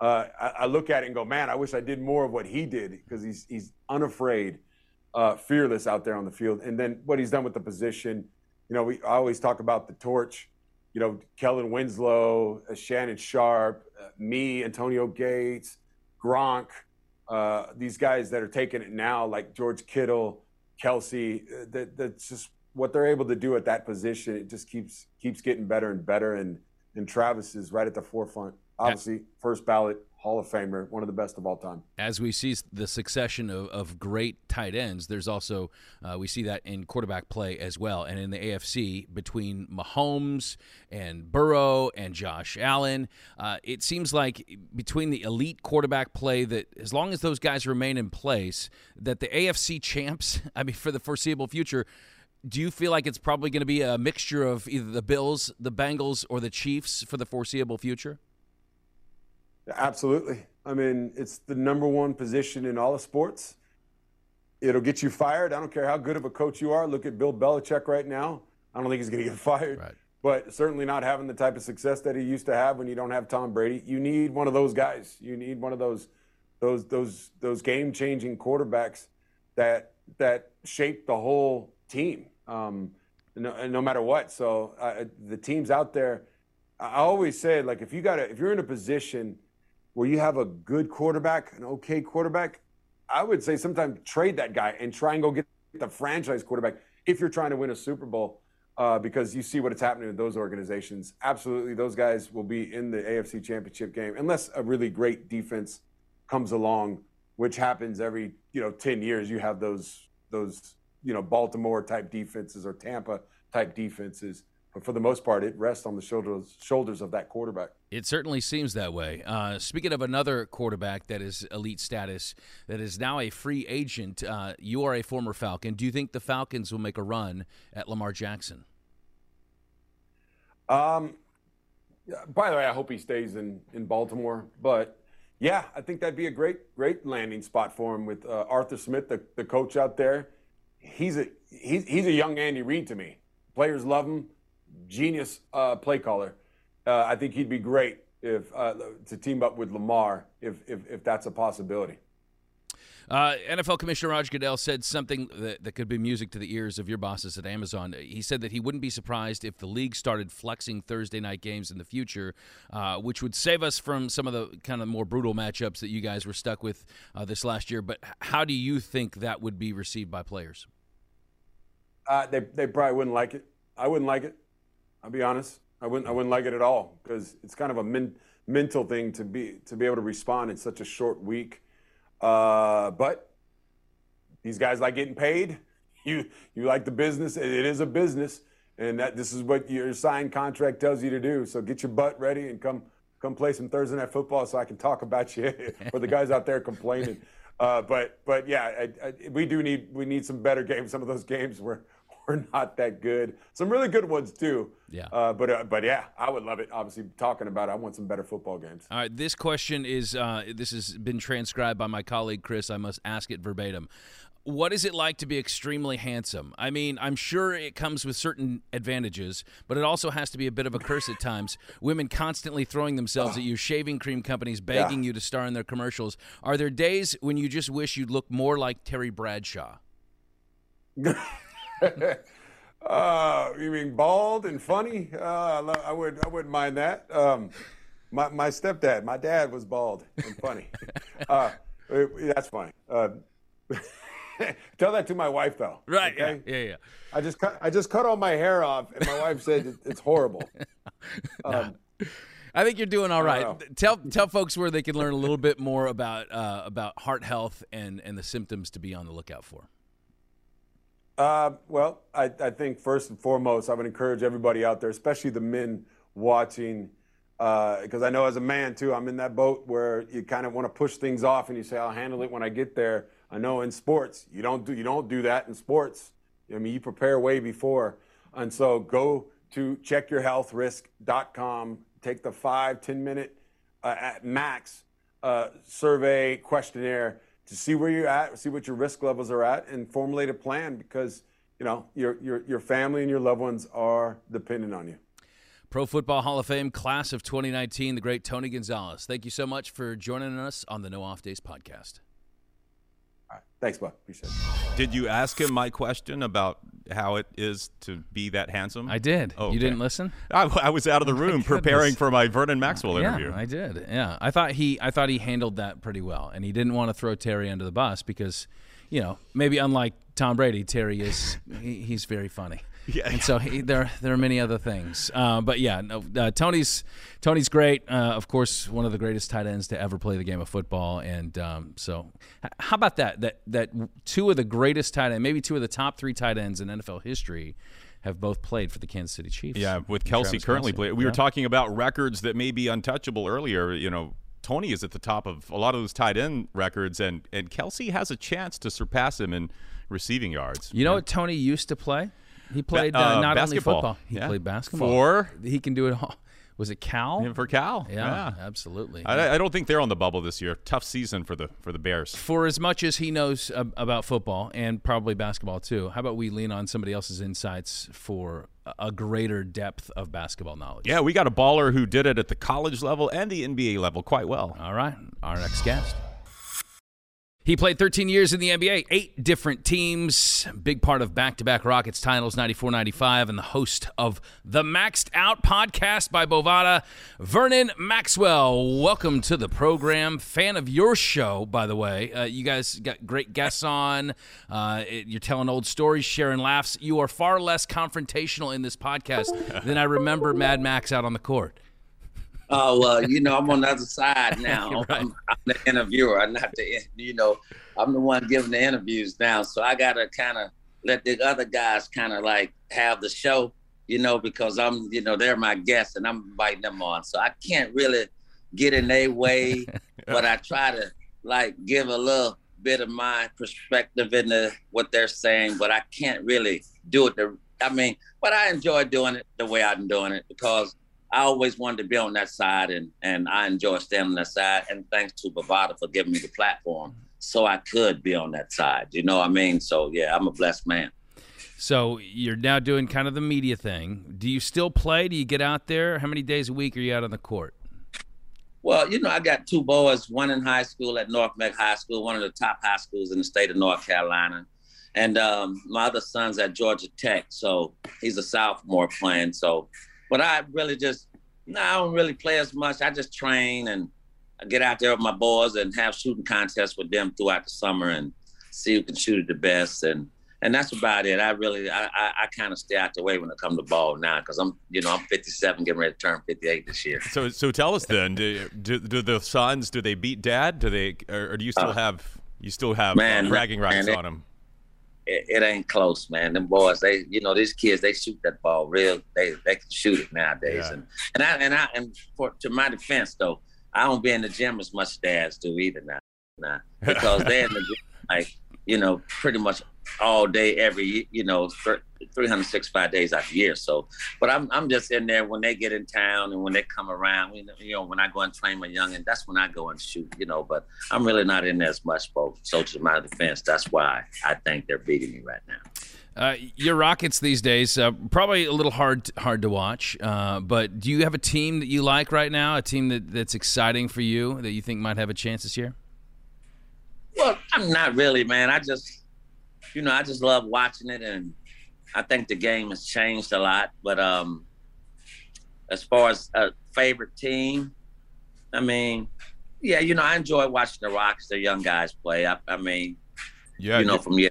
Uh, I, I look at it and go, man, I wish I did more of what he did because he's he's unafraid, uh, fearless out there on the field. And then what he's done with the position, you know, we I always talk about the torch. You know, Kellen Winslow, uh, Shannon Sharpe, uh, me, Antonio Gates, Gronk, uh, these guys that are taking it now, like George Kittle, Kelce. uh, That that's just what they're able to do at that position. It just keeps keeps getting better and better. And and Travis is right at the forefront obviously first ballot Hall of Famer, one of the best of all time. As we see the succession of, of great tight ends, there's also uh, we see that in quarterback play as well, and in the AFC between Mahomes and Burrow and Josh Allen, uh, it seems like between the elite quarterback play that as long as those guys remain in place, that the AFC champs, I mean, for the foreseeable future. Do you feel like it's probably going to be a mixture of either the Bills, the Bengals, or the Chiefs for the foreseeable future? Absolutely. I mean, it's the number one position in all of sports. It'll get you fired. I don't care how good of a coach you are. Look at Bill Belichick right now. I don't think he's going to get fired. Right. But certainly not having the type of success that he used to have when you don't have Tom Brady. You need one of those guys. You need one of those those those those game-changing quarterbacks that that shape the whole team. Um, no, no matter what. So uh, the teams out there, I always say like if you got if you're in a position – where you have a good quarterback, an okay quarterback, I would say sometimes trade that guy and try and go get the franchise quarterback if you're trying to win a Super Bowl. Uh, because you see what is happening with those organizations. Absolutely, those guys will be in the AFC Championship game unless a really great defense comes along, which happens every you know 10 years. You have those those you know Baltimore type defenses or Tampa type defenses but for the most part, it rests on the shoulders shoulders of that quarterback. It certainly seems that way. Uh, speaking of another quarterback that is elite status, that is now a free agent, uh, you are a former Falcon. Do you think the Falcons will make a run at Lamar Jackson? Um, by the way, I hope he stays in, in Baltimore. But yeah, I think that'd be a great great landing spot for him with uh, Arthur Smith, the, the coach out there. He's a he's, he's a young Andy Reid to me. Players love him genius uh, play caller. Uh, I think he'd be great if uh, to team up with Lamar if, if, if that's a possibility. Uh, NFL Commissioner Roger Goodell said something that, that, could be music to the ears of your bosses at Amazon. He said that he wouldn't be surprised if the league started flexing Thursday night games in the future, uh, which would save us from some of the kind of more brutal matchups that you guys were stuck with uh, this last year. But how do you think that would be received by players? Uh, they, they probably wouldn't like it. I wouldn't like it. I'll be honest. I wouldn't. I wouldn't like it at all because it's kind of a men, mental thing to be to be able to respond in such a short week. Uh, but these guys like getting paid. You you like the business. It is a business, and that this is what your signed contract tells you to do. So get your butt ready and come come play some Thursday night football so I can talk about you for the guys out there complaining. Uh, but but yeah, I, I, we do need we need some better games. Some of those games where were not that good. Some really good ones too. Yeah. Uh, but uh, but yeah, I would love it. Obviously, talking about it, I want some better football games. All right. This question is uh, this has been transcribed by my colleague Chris. I must ask it verbatim. What is it like to be extremely handsome? I mean, I'm sure it comes with certain advantages, but it also has to be a bit of a curse at times. Women constantly throwing themselves at you, shaving cream companies begging yeah. you to star in their commercials. Are there days when you just wish you'd look more like Terry Bradshaw? uh, you mean bald and funny? Uh, I would I wouldn't mind that. Um, my my stepdad, my dad was bald and funny. uh, that's funny. Uh, tell that to my wife though. Right. Okay? Yeah. Yeah. Yeah. I just cut I just cut all my hair off, and my wife said it's horrible. Um, I think you're doing all right. Tell tell folks where they can learn a little bit more about uh, about heart health and and the symptoms to be on the lookout for. Uh, well, I, I, think first and foremost, I would encourage everybody out there, especially the men watching, because uh, I know as a man too, I'm in that boat where you kind of want to push things off and you say, "I'll handle it when I get there." I know in sports, you don't do you don't do that in sports. I mean, you prepare way before, and so go to checkyourhealthrisk.com. Take the five ten minute uh, at max uh, survey questionnaire to see where you're at, see what your risk levels are at, and formulate a plan because you know your your your family and your loved ones are dependent on you. Pro Football Hall of Fame class of 2019, the great Tony Gonzalez. Thank you so much for joining us on the No Off Days podcast. Thanks, bud. Appreciate it. Did you ask him my question about how it is to be that handsome? I did. Oh, You didn't listen? I, I was out of the room preparing for my Vernon Maxwell interview. Yeah, I did. Yeah, I thought he I thought he handled that pretty well, and he didn't want to throw Terry under the bus because, you know, maybe unlike Tom Brady, Terry is he, he's very funny. Yeah, and so he, there there are many other things. Uh, but yeah, no, uh, Tony's Tony's great. Uh, of course, one of the greatest tight ends to ever play the game of football. And um, so, how about that? That that two of the greatest tight ends, maybe two of the top three tight ends in NFL history have both played for the Kansas City Chiefs. Yeah, with Kelce currently playing. We yeah. were talking about records that may be untouchable earlier. You know, Tony is at the top of a lot of those tight end records, and and Kelce has a chance to surpass him in receiving yards. You know what Tony used to play? He played uh, uh, not basketball. only football. He yeah. played basketball. For he can do it all. Was it Cal? For Cal. Yeah, yeah. absolutely. I, I, don't think they're on the bubble this year. Tough season for the for the Bears. For as much as he knows about football and probably basketball too, how about we lean on somebody else's insights for a greater depth of basketball knowledge? Yeah, we got a baller who did it at the college level and the NBA level quite well. All right, our next guest. He played 13 years in the NBA, eight different teams, big part of back to back Rockets titles, 94 95, and the host of the Maxed Out podcast by Bovada, Vernon Maxwell. Welcome to the program. Fan of your show, by the way. Uh, you guys got great guests on. Uh, it, you're telling old stories, sharing laughs. You are far less confrontational in this podcast than I remember Mad Max out on the court. Oh well, you know, I'm on the other side now. right. I'm, I'm, the interviewer. I'm not the, you know, I'm the one giving the interviews now. So I gotta kind of let the other guys kind of like have the show, you know, because I'm, you know, they're my guests and I'm inviting them on. So I can't really get in their way, but I try to like give a little bit of my perspective into what they're saying, but I can't really do it. The, I mean, but I enjoy doing it the way I'm doing it because I always wanted to be on that side, and and I enjoy standing on that side. And thanks to Bovada for giving me the platform, so I could be on that side. You know what I mean? So yeah, I'm a blessed man. So you're now doing kind of the media thing. Do you still play? Do you get out there? How many days a week are you out on the court? Well, you know, I got two boys, one in high school at North Meck High School, one of the top high schools in the state of North Carolina. And um, my other son's at Georgia Tech. So he's a sophomore playing. So but I really just, no, I don't really play as much. I just train and I get out there with my boys and have shooting contests with them throughout the summer and see who can shoot it the best. And and that's about it. I really, I, I, I kind of stay out the way when it comes to ball now because I'm, you know, I'm 57, getting ready to turn 58 this year. So, so tell us then, do, do, do the sons, do they beat dad? Do they, or, or do you still uh, have, you still have man, uh, bragging rights man, on them? It, it, ain't close, man. Them boys, they, you know, these kids, they shoot that ball real. They they can shoot it nowadays. Yeah. And and I and I and for to my defense though, I don't be in the gym as much as dads do either now, now because they're in the gym like you know pretty much all day every you know 365 days out the year. So, but I'm I'm just in there when they get in town and when they come around. You know, you know when I go and train my young, and that's when I go and shoot. You know, but I'm really not in there as much, folks. So to my defense, that's why I think they're beating me right now. Uh, your Rockets these days uh, probably a little hard hard to watch. Uh, but do you have a team that you like right now? A team that, that's exciting for you that you think might have a chance this year? Well, I'm not really, man. I just, you know, I just love watching it and I think the game has changed a lot. But um, as far as a favorite team, I mean, yeah, you know, I enjoy watching the Rocks, the young guys play. I, I mean, yeah, you know, from year.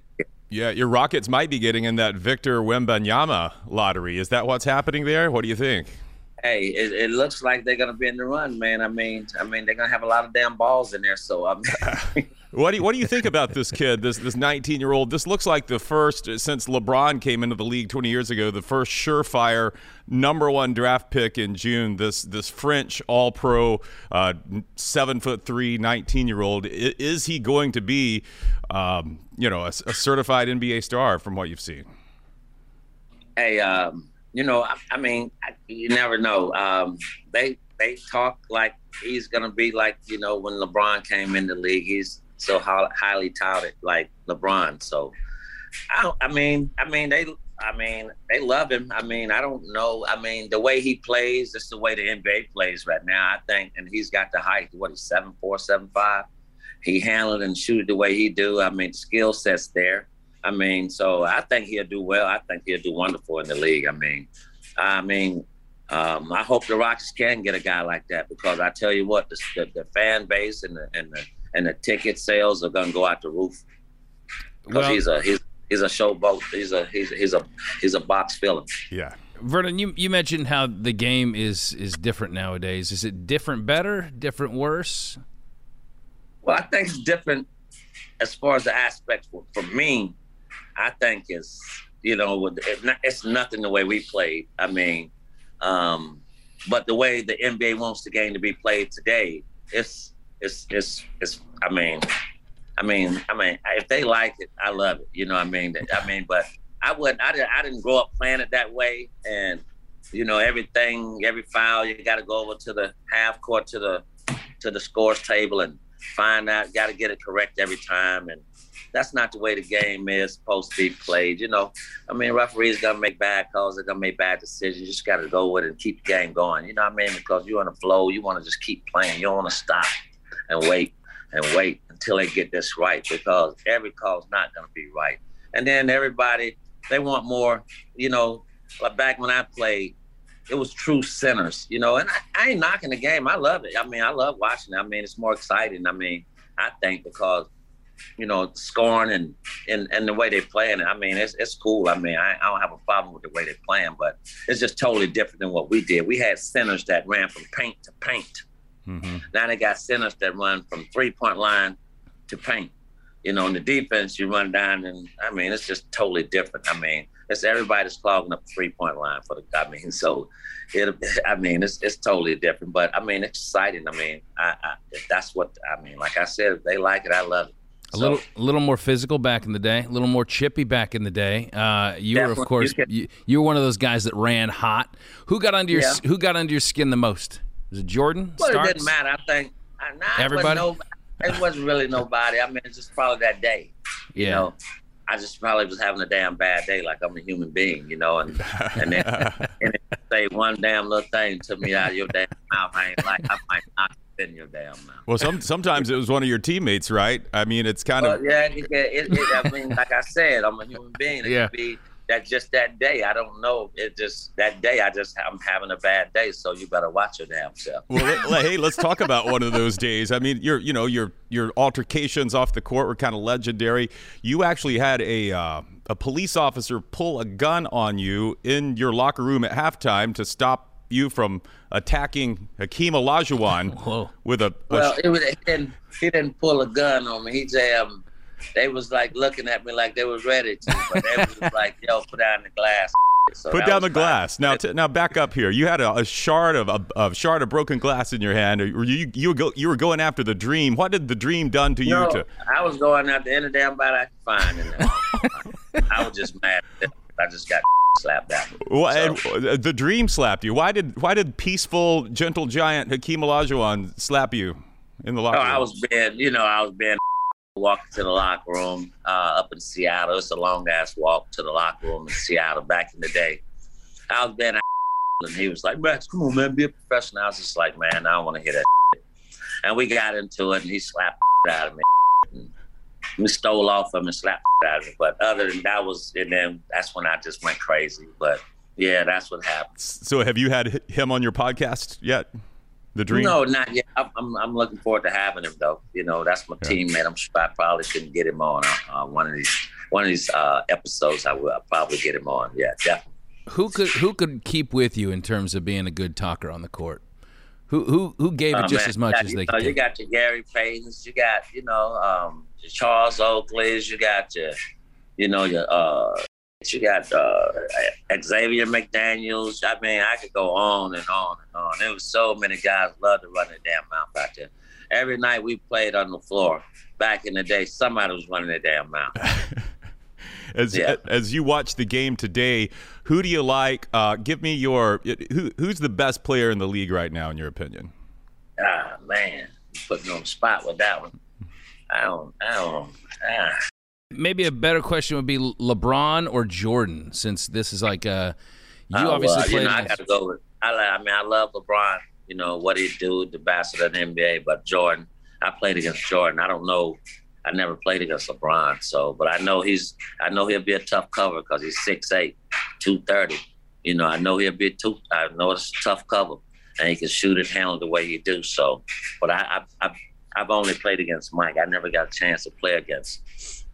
Yeah, your Rockets might be getting in that Victor Wembanyama lottery. Is that what's happening there? What do you think? Hey, it, it looks like they're gonna be in the run, man. I mean, I mean, they're gonna have a lot of damn balls in there. So I mean, What do you, what do you think about this kid, this this 19 year old? This looks like the first since LeBron came into the league 20 years ago, the first surefire number one draft pick in June. This this French All Pro, uh, seven foot three, 19 year old. Is he going to be, um, you know, a, a, certified NBA star from what you've seen? Hey, um, you know, I, I mean, I, you never know. Um, they they talk like he's gonna be like you know when LeBron came in the league. He's so highly touted like LeBron. So I, I mean, I mean they, I mean they love him. I mean I don't know. I mean the way he plays, that's the way the NBA plays right now. I think, and he's got the height. What he's seven four, seven five. He handled and shoot the way he do. I mean skill sets there. I mean, so I think he'll do well. I think he'll do wonderful in the league. I mean, I mean, um, I hope the Rockets can get a guy like that because I tell you what, the, the, the fan base and the and the and the ticket sales are going to go out the roof because well, he's a he's he's a showboat. He's a he's he's a he's a box filler. Yeah. Vernon, you, you mentioned how the game is is different nowadays. Is it different better, different worse? Well, I think it's different as far as the aspects. For, for me, I think it's you know it's nothing the way we played. I mean, um, but the way the NBA wants the game to be played today, it's it's it's it's. I mean, I mean, I mean, if they like it, I love it. You know what I mean? I mean, but I wouldn't. I didn't. I didn't grow up playing it that way, and you know, everything, every foul, you got to go over to the half court to the to the scores table and find out. Got to get it correct every time, and that's not the way the game is supposed to be played. You know, I mean, referees gonna make bad calls. They're gonna make bad decisions. You just got to go with it and keep the game going. You know what I mean? Because you're on the flow. You want to just keep playing. You don't want to stop and wait and wait until they get this right because every call's not gonna be right. And then everybody they want more, you know, like back when I played, it was true centers, you know, and I, I, ain't knocking the game. I love it. I mean, I love watching it. I mean, it's more exciting. I mean, I think because, you know, scoring and, and, and the way they're playing it, I mean, it's, it's cool. I mean, I, I don't have a problem with the way they're playing, but it's just totally different than what we did. We had centers that ran from paint to paint. Mm-hmm. Now they got centers that run from three point line to paint you know, in the defense, you run down, and I mean, it's just totally different. I mean, it's everybody's clogging up three point line for the. I mean, so it. I mean, it's it's totally different, but I mean, it's exciting. I mean, I, I that's what I mean. Like I said, if they like it, I love it. A so, little, a little more physical back in the day, a little more chippy back in the day. Uh, you were, of course, you, you, were one of those guys that ran hot. Who got under your yeah. Who got under your skin the most? Was it Jordan? Well, Starks? it didn't matter. I think. I, Everybody. No, it wasn't really nobody. I mean, it's just probably that day. You yeah. know, I just probably was having a damn bad day, like I'm a human being, you know, and and then and say one damn little thing to me out of your damn mouth. I ain't like I might not in your damn mouth. Well, some sometimes it was one of your teammates, right? I mean, it's kind well, of yeah. It, it, it, I mean, like I said, I'm a human being. It yeah. could be that just that day. I don't know. It just that day. I just I'm having a bad day. So you better watch your damn self. Well, let, hey, let's talk about one of those days. I mean, your you know your your altercations off the court were kind of legendary. You actually had a. Uh, a police officer pull a gun on you in your locker room at halftime to stop you from attacking Hakeem Olajuwon Whoa. with a, a well, it was, he didn't he didn't pull a gun on me. He just um, they was like looking at me like they was ready to, but they was like, "Yo, put down the glass." So put down the glass. Now, t- now back up here. You had a, a shard of a, a, shard of broken glass in your hand. You you go, you were going after the dream. What did the dream done to no, you? To I was going after any damn body I could find. In I was just mad. I just got slapped down. Well, so. the dream slapped you. Why did why did peaceful, gentle giant Hakeem Olajuwon slap you in the oh, locker oh, room? I was being, you know, I was being walking to the locker room uh, up in Seattle. It's a long ass walk to the locker room in Seattle back in the day. I was being a and he was like, Max, come on, man, be a professional. I was just like, man, I don't want to hear that. And we got into it, and he slapped out of me. And we stole off him and slapped out of me. But other than that was, and then that's when I just went crazy. But yeah, that's what happened. So have you had him on your podcast yet? The dream? No, not yet. I'm, I'm, I'm, looking forward to having him though. You know, that's my yeah. teammate. I'm sure I probably shouldn't get him on uh, uh, one of these one of these uh, episodes. I will I'll probably get him on. Yeah, definitely. Who could who could keep with you in terms of being a good talker on the court? Who who who gave it oh, just man, as much got, as they know, could? You got your Gary Paytons. You got you know um, your Charles Oakleys. You got your you know your uh, you got uh, Xavier McDaniels. I mean, I could go on and on and on. There was so many guys loved to run the damn mouth out there. Every night we played on the floor. Back in the day, somebody was running the damn mouth. as yeah. as you watch the game today, who do you like? Uh, give me your who who's the best player in the league right now, in your opinion? Ah man, you put me on the spot with that one. I don't. I don't. Ah. Maybe a better question would be LeBron or Jordan, since this is like uh, you oh, obviously well, played. You know, I got to go with. I, I mean, I love LeBron. You know what he do, the bastard of the NBA. But Jordan, I played against Jordan. I don't know. I never played against LeBron, so but I know he's. I know he'll be a tough cover because he's 6'8", 230. You know, I know he'll be too. I know it's a tough cover, and he can shoot and handle the way he do. So, but I, I, I I've only played against Mike. I never got a chance to play against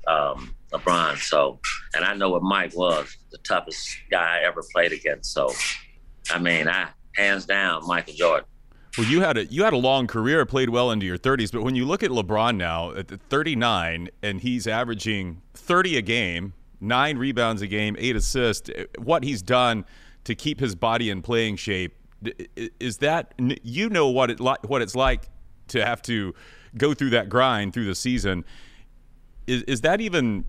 um, LeBron. So, and I know what Mike was the toughest guy I ever played against. So, I mean, I hands down Michael Jordan. Well, you had a you had a long career, played well into your 30s, but when you look at LeBron now at 39 and he's averaging 30 a game, nine rebounds a game, eight assists, what he's done to keep his body in playing shape is that you know what it what it's like to have to go through that grind through the season. Is is that even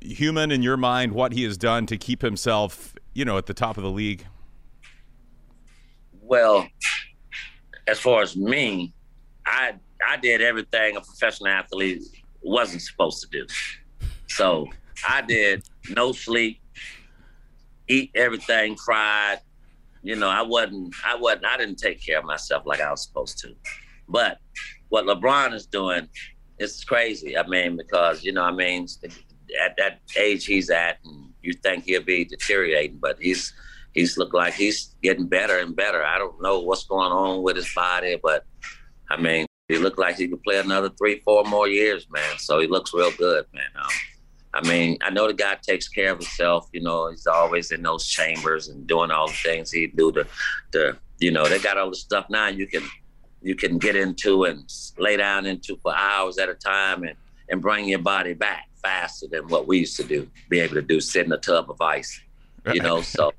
human in your mind? What he has done to keep himself, you know, at the top of the league. Well, as far as me, I I did everything a professional athlete wasn't supposed to do. So I did no sleep, eat everything fried. You know, I wasn't I wasn't I didn't take care of myself like I was supposed to. But what LeBron is doing is crazy. I mean, because you know, I mean, at that age he's at, and you think he'll be deteriorating, but he's he's looked like he's getting better and better. I don't know what's going on with his body, but I mean, he looked like he could play another three, four more years, man. So he looks real good, man. Um, I mean, I know the guy takes care of himself. You know, he's always in those chambers and doing all the things he do to, to you know, they got all the stuff now you can you can get into and lay down into for hours at a time and and bring your body back faster than what we used to do. Be able to do sit in a tub of ice, you know. So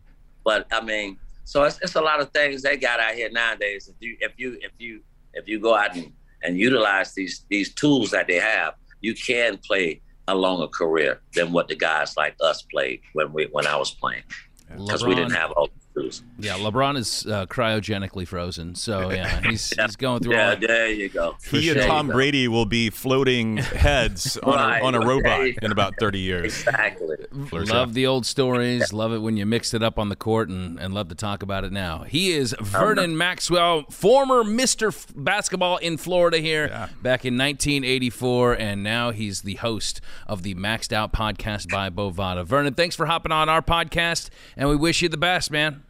but I mean, so it's, it's a lot of things they got out here nowadays. If you if you if you if you go out and, and utilize these these tools that they have, you can play a longer career than what the guys like us played when we when I was playing because we didn't have all yeah, LeBron is uh, cryogenically frozen, so yeah, he's yeah. he's going through. Yeah, all there you go. He and Tom Brady will be floating heads on, right. a, on a robot in about thirty years. Exactly. Love the old stories. Love it when you mixed it up on the court, and, and love to talk about it now. He is Vernon Maxwell, former Mister F- Basketball in Florida here yeah. back in 1984, and now he's the host of the Maxed Out podcast by Bovada. Vernon, thanks for hopping on our podcast, and we wish you the best, man.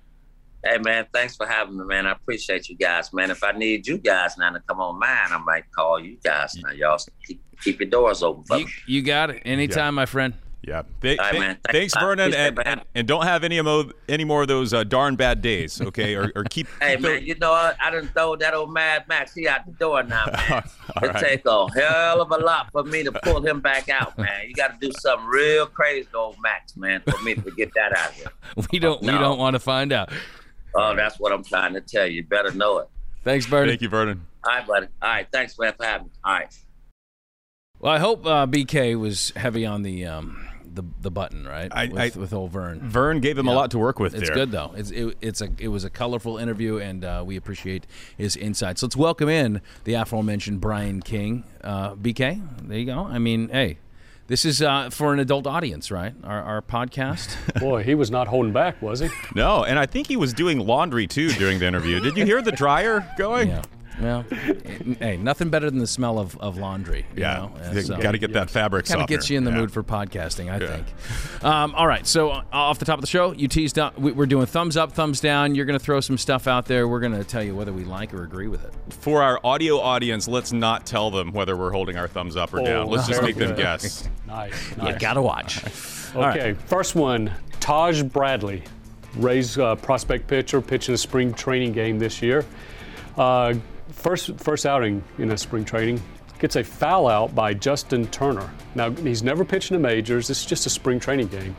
Hey man, thanks for having me, man. I appreciate you guys, man. If I need you guys now to come on mine, I might call you guys. Now y'all keep, keep your doors open. You, you, got it. Anytime, yeah. my friend. Yeah. Th- right, th- thanks, Vernon, and, and, and, don't have any more any more of those uh, darn bad days, okay? Or, or keep. hey keep man, you know what? I didn't throw that old Mad Max. He out the door now, man. it right. take a hell of a lot for me to pull him back out, man. You got to do something real crazy, old Max, man, for me to get that out of here. we don't no. we don't want to find out. Oh, that's what I'm trying to tell you. You better know it. Thanks, Vernon. Thank you, Vernon. All right, buddy. All right. Thanks for having me. All right. Well, I hope uh, BK was heavy on the um, the the button, right? I, with, I, with old Vern. Vern gave him yeah. a lot to work with. It's there. good though. It's it, it's a it was a colorful interview, and uh, we appreciate his insights. Let's welcome in the aforementioned Brian King. Uh, BK, there you go. I mean, hey, this is uh, for an adult audience, right? Our, our podcast. Boy, he was not holding back, was he? No, and I think he was doing laundry too during the interview. Did you hear the dryer going? Yeah. Well, hey, nothing better than the smell of, of laundry. yeah, so, got to get that fabric. Kind of gets you in the yeah. mood for podcasting, I yeah. think. Um, all right, so uh, off the top of the show, you teased up. We're doing thumbs up, thumbs down. You're going to throw some stuff out there. We're going to tell you whether we like or agree with it. For our audio audience, let's not tell them whether we're holding our thumbs up or oh, down. Let's just make good. them guess. nice, nice. You got to watch. okay, right. first one, Taj Bradley, Rays uh, prospect pitcher, pitching a spring training game this year. Uh, first first outing in a spring training gets a foul out by Justin Turner. Now he's never pitched in the majors. This is just a spring training game.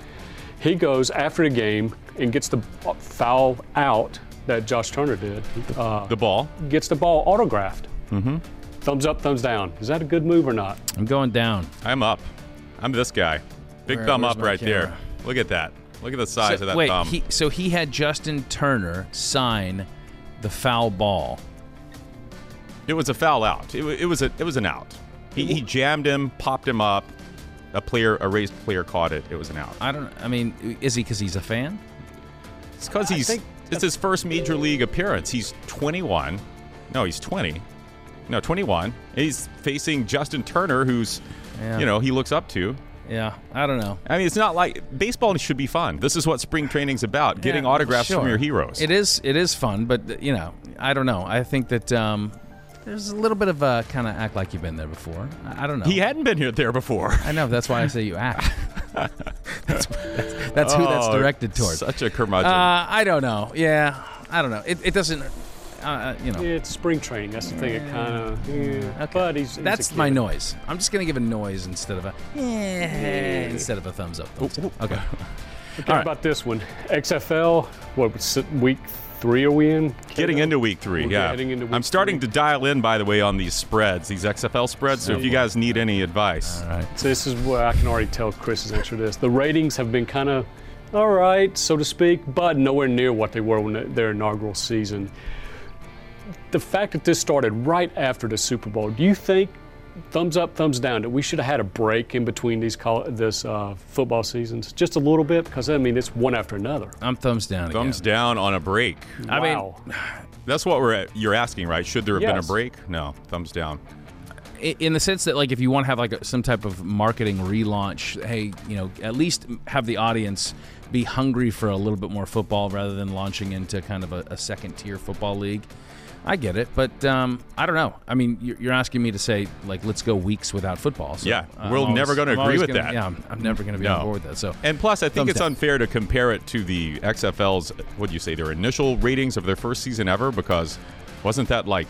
He goes after the game and gets the foul out that Josh Turner did. Uh, the ball gets the ball autographed. Mm-hmm. Thumbs up, thumbs down. Is that a good move or not? I'm going down. I'm up. I'm this guy. Big Where, thumb up right camera? there. Look at that. Look at the size so, of that wait, thumb. He, so he had Justin Turner sign the foul ball. It was a foul out. It, it was a it was an out. He, he jammed him, popped him up. A player, a raised player, caught it. It was an out. I don't. I mean, is he because he's a fan? It's because he's. It's his first major league appearance. He's 21. No, he's 20. No, 21. He's facing Justin Turner, who's, yeah. you know, he looks up to. Yeah, I don't know. I mean, it's not like baseball should be fun. This is what spring training's about: getting yeah, autographs sure. from your heroes. It is. It is fun, but you know, I don't know. I think that um, there's a little bit of a kind of act like you've been there before. I, I don't know. He hadn't been here there before. I know. That's why I say you act. that's, that's who that's Oh, directed towards. Such a curmudgeon. Uh, I don't know. Yeah, I don't know. It, it doesn't. Uh, you know. It's spring training. That's the thing. It kind of. Yeah. But he's. he's That's my noise. I'm just gonna give a noise instead of a eh, instead of a thumbs up. thumbs down. Okay. Okay, All right. about this one? XFL. What week three are we in? Getting into week 3 We're yeah. getting into week I'm starting three. to dial in, by the way, on these spreads, these XFL spreads. So if you guys need any advice, All right. So this is where I can already tell Chris's answer to this. The ratings have been kind of all right, so to speak, but nowhere near what they were when their inaugural season. The fact that this started right after the Super Bowl, do you think, thumbs up, thumbs down, that we should have had a break in between these call, this uh, football seasons, just a little bit? Because I mean, it's one after another. I'm thumbs down. thumbs again. down on a break. I mean. That's what we're you're asking, right? Should there have been a break? No, thumbs down. in the sense that like if you want to have like a, some type of marketing relaunch, hey, you know, at least have the audience be hungry for a little bit more football rather than launching into kind of a, a second tier football league. I get it, but um, I don't know. I mean, you're, you're asking me to say like, let's go weeks without football. So Yeah, I'm we're always- never gonna agree with gonna- that. Yeah, I'm, I'm never going to be No. on board with that. So And plus, I think it's down. unfair to compare it to the XFL's, what do you say, their initial ratings of their first season ever, because wasn't that like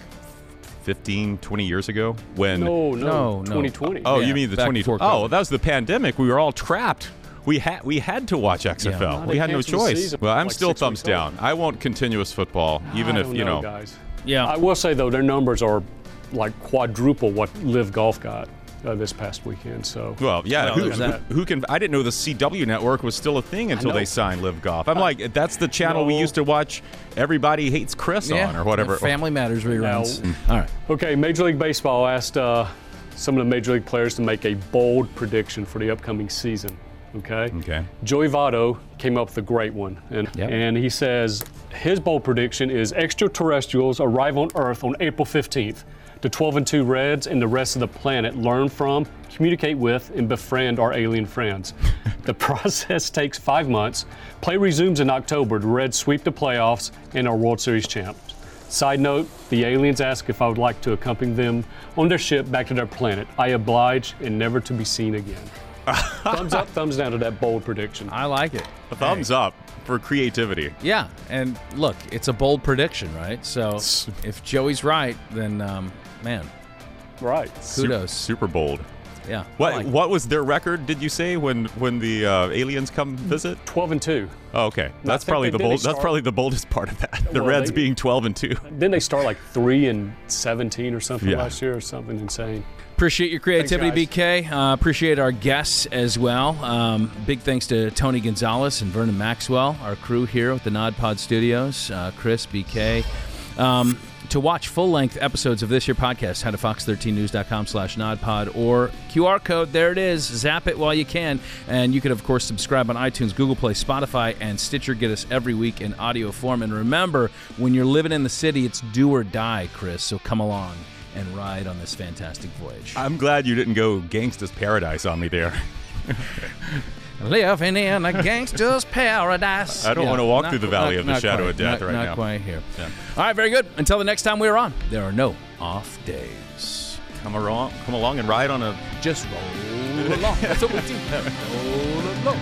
15, 20 years ago when. No, no, No, no. 2020. Oh, Yeah, you mean the 2020. Oh, that was the pandemic. We were all trapped. We had we had to watch XFL. Yeah. We had no choice. Well, I'm like still thumbs weeks old. down. I want continuous football, even I if don't you know. guys. Yeah, I will say though, their numbers are like quadruple what LIV Golf got uh, this past weekend. So Well, yeah. Well, who, there's that. who can? I didn't know the CW network was still a thing until they signed LIV Golf. I'm like, that's the channel we used to watch. Everybody hates Chris yeah, on or whatever. Family Matters reruns. No. All right. okay, Major League Baseball asked uh, some of the major league players to make a bold prediction for the upcoming season. Okay. Okay. Joey Votto came up with a great one, and Yep. and he says his bold prediction is extraterrestrials arrive on Earth on April 15th. The 12 and 2 Reds and the rest of the planet learn from, communicate with, and befriend our alien friends. the process takes five months. Play resumes in October. The Reds sweep the playoffs and are World Series champs. Side note, the aliens ask if I would like to accompany them on their ship back to their planet. I oblige and never to be seen again. thumbs up, thumbs down to that bold prediction. I like it. A thumbs up for creativity. Yeah, and look, it's a bold prediction, right? So if Joey's right, then um, man, Right. kudos. Super bold. Yeah. What like it. what was their record? Did you say when when the uh, aliens come visit? 12 and 2. Oh, okay, that's probably they- the did they bold. That's probably the boldest part of that. The Well, Reds they- being 12 and two. Then they start like 3 and 17 or something Yeah. last year or something insane. Appreciate your creativity, Thanks, BK. Uh, appreciate our guests as well. Um, big thanks to Tony Gonzalez and Vernon Maxwell, our crew here at the Nod Pod Studios. Uh, Chris, BK. Um, to watch full-length episodes of this here podcast, head to fox13news.com slash nodpod or QR code. There it is. Zap it while you can. And you can, of course, subscribe on iTunes, Google Play, Spotify, and Stitcher. Get us every week in audio form. And remember, when you're living in the city, it's do or die, Chris. So come along and ride on this fantastic voyage. I'm glad you didn't go Gangsta's Paradise on me there. Living in a gangster's paradise. I don't wanna walk not- through the valley of the shadow quite, of death not- right not now. quite here. All right, very good. Until the next time we're on, there are no off days. Come along, come along and ride on a Just roll along. That's what we do. Roll along.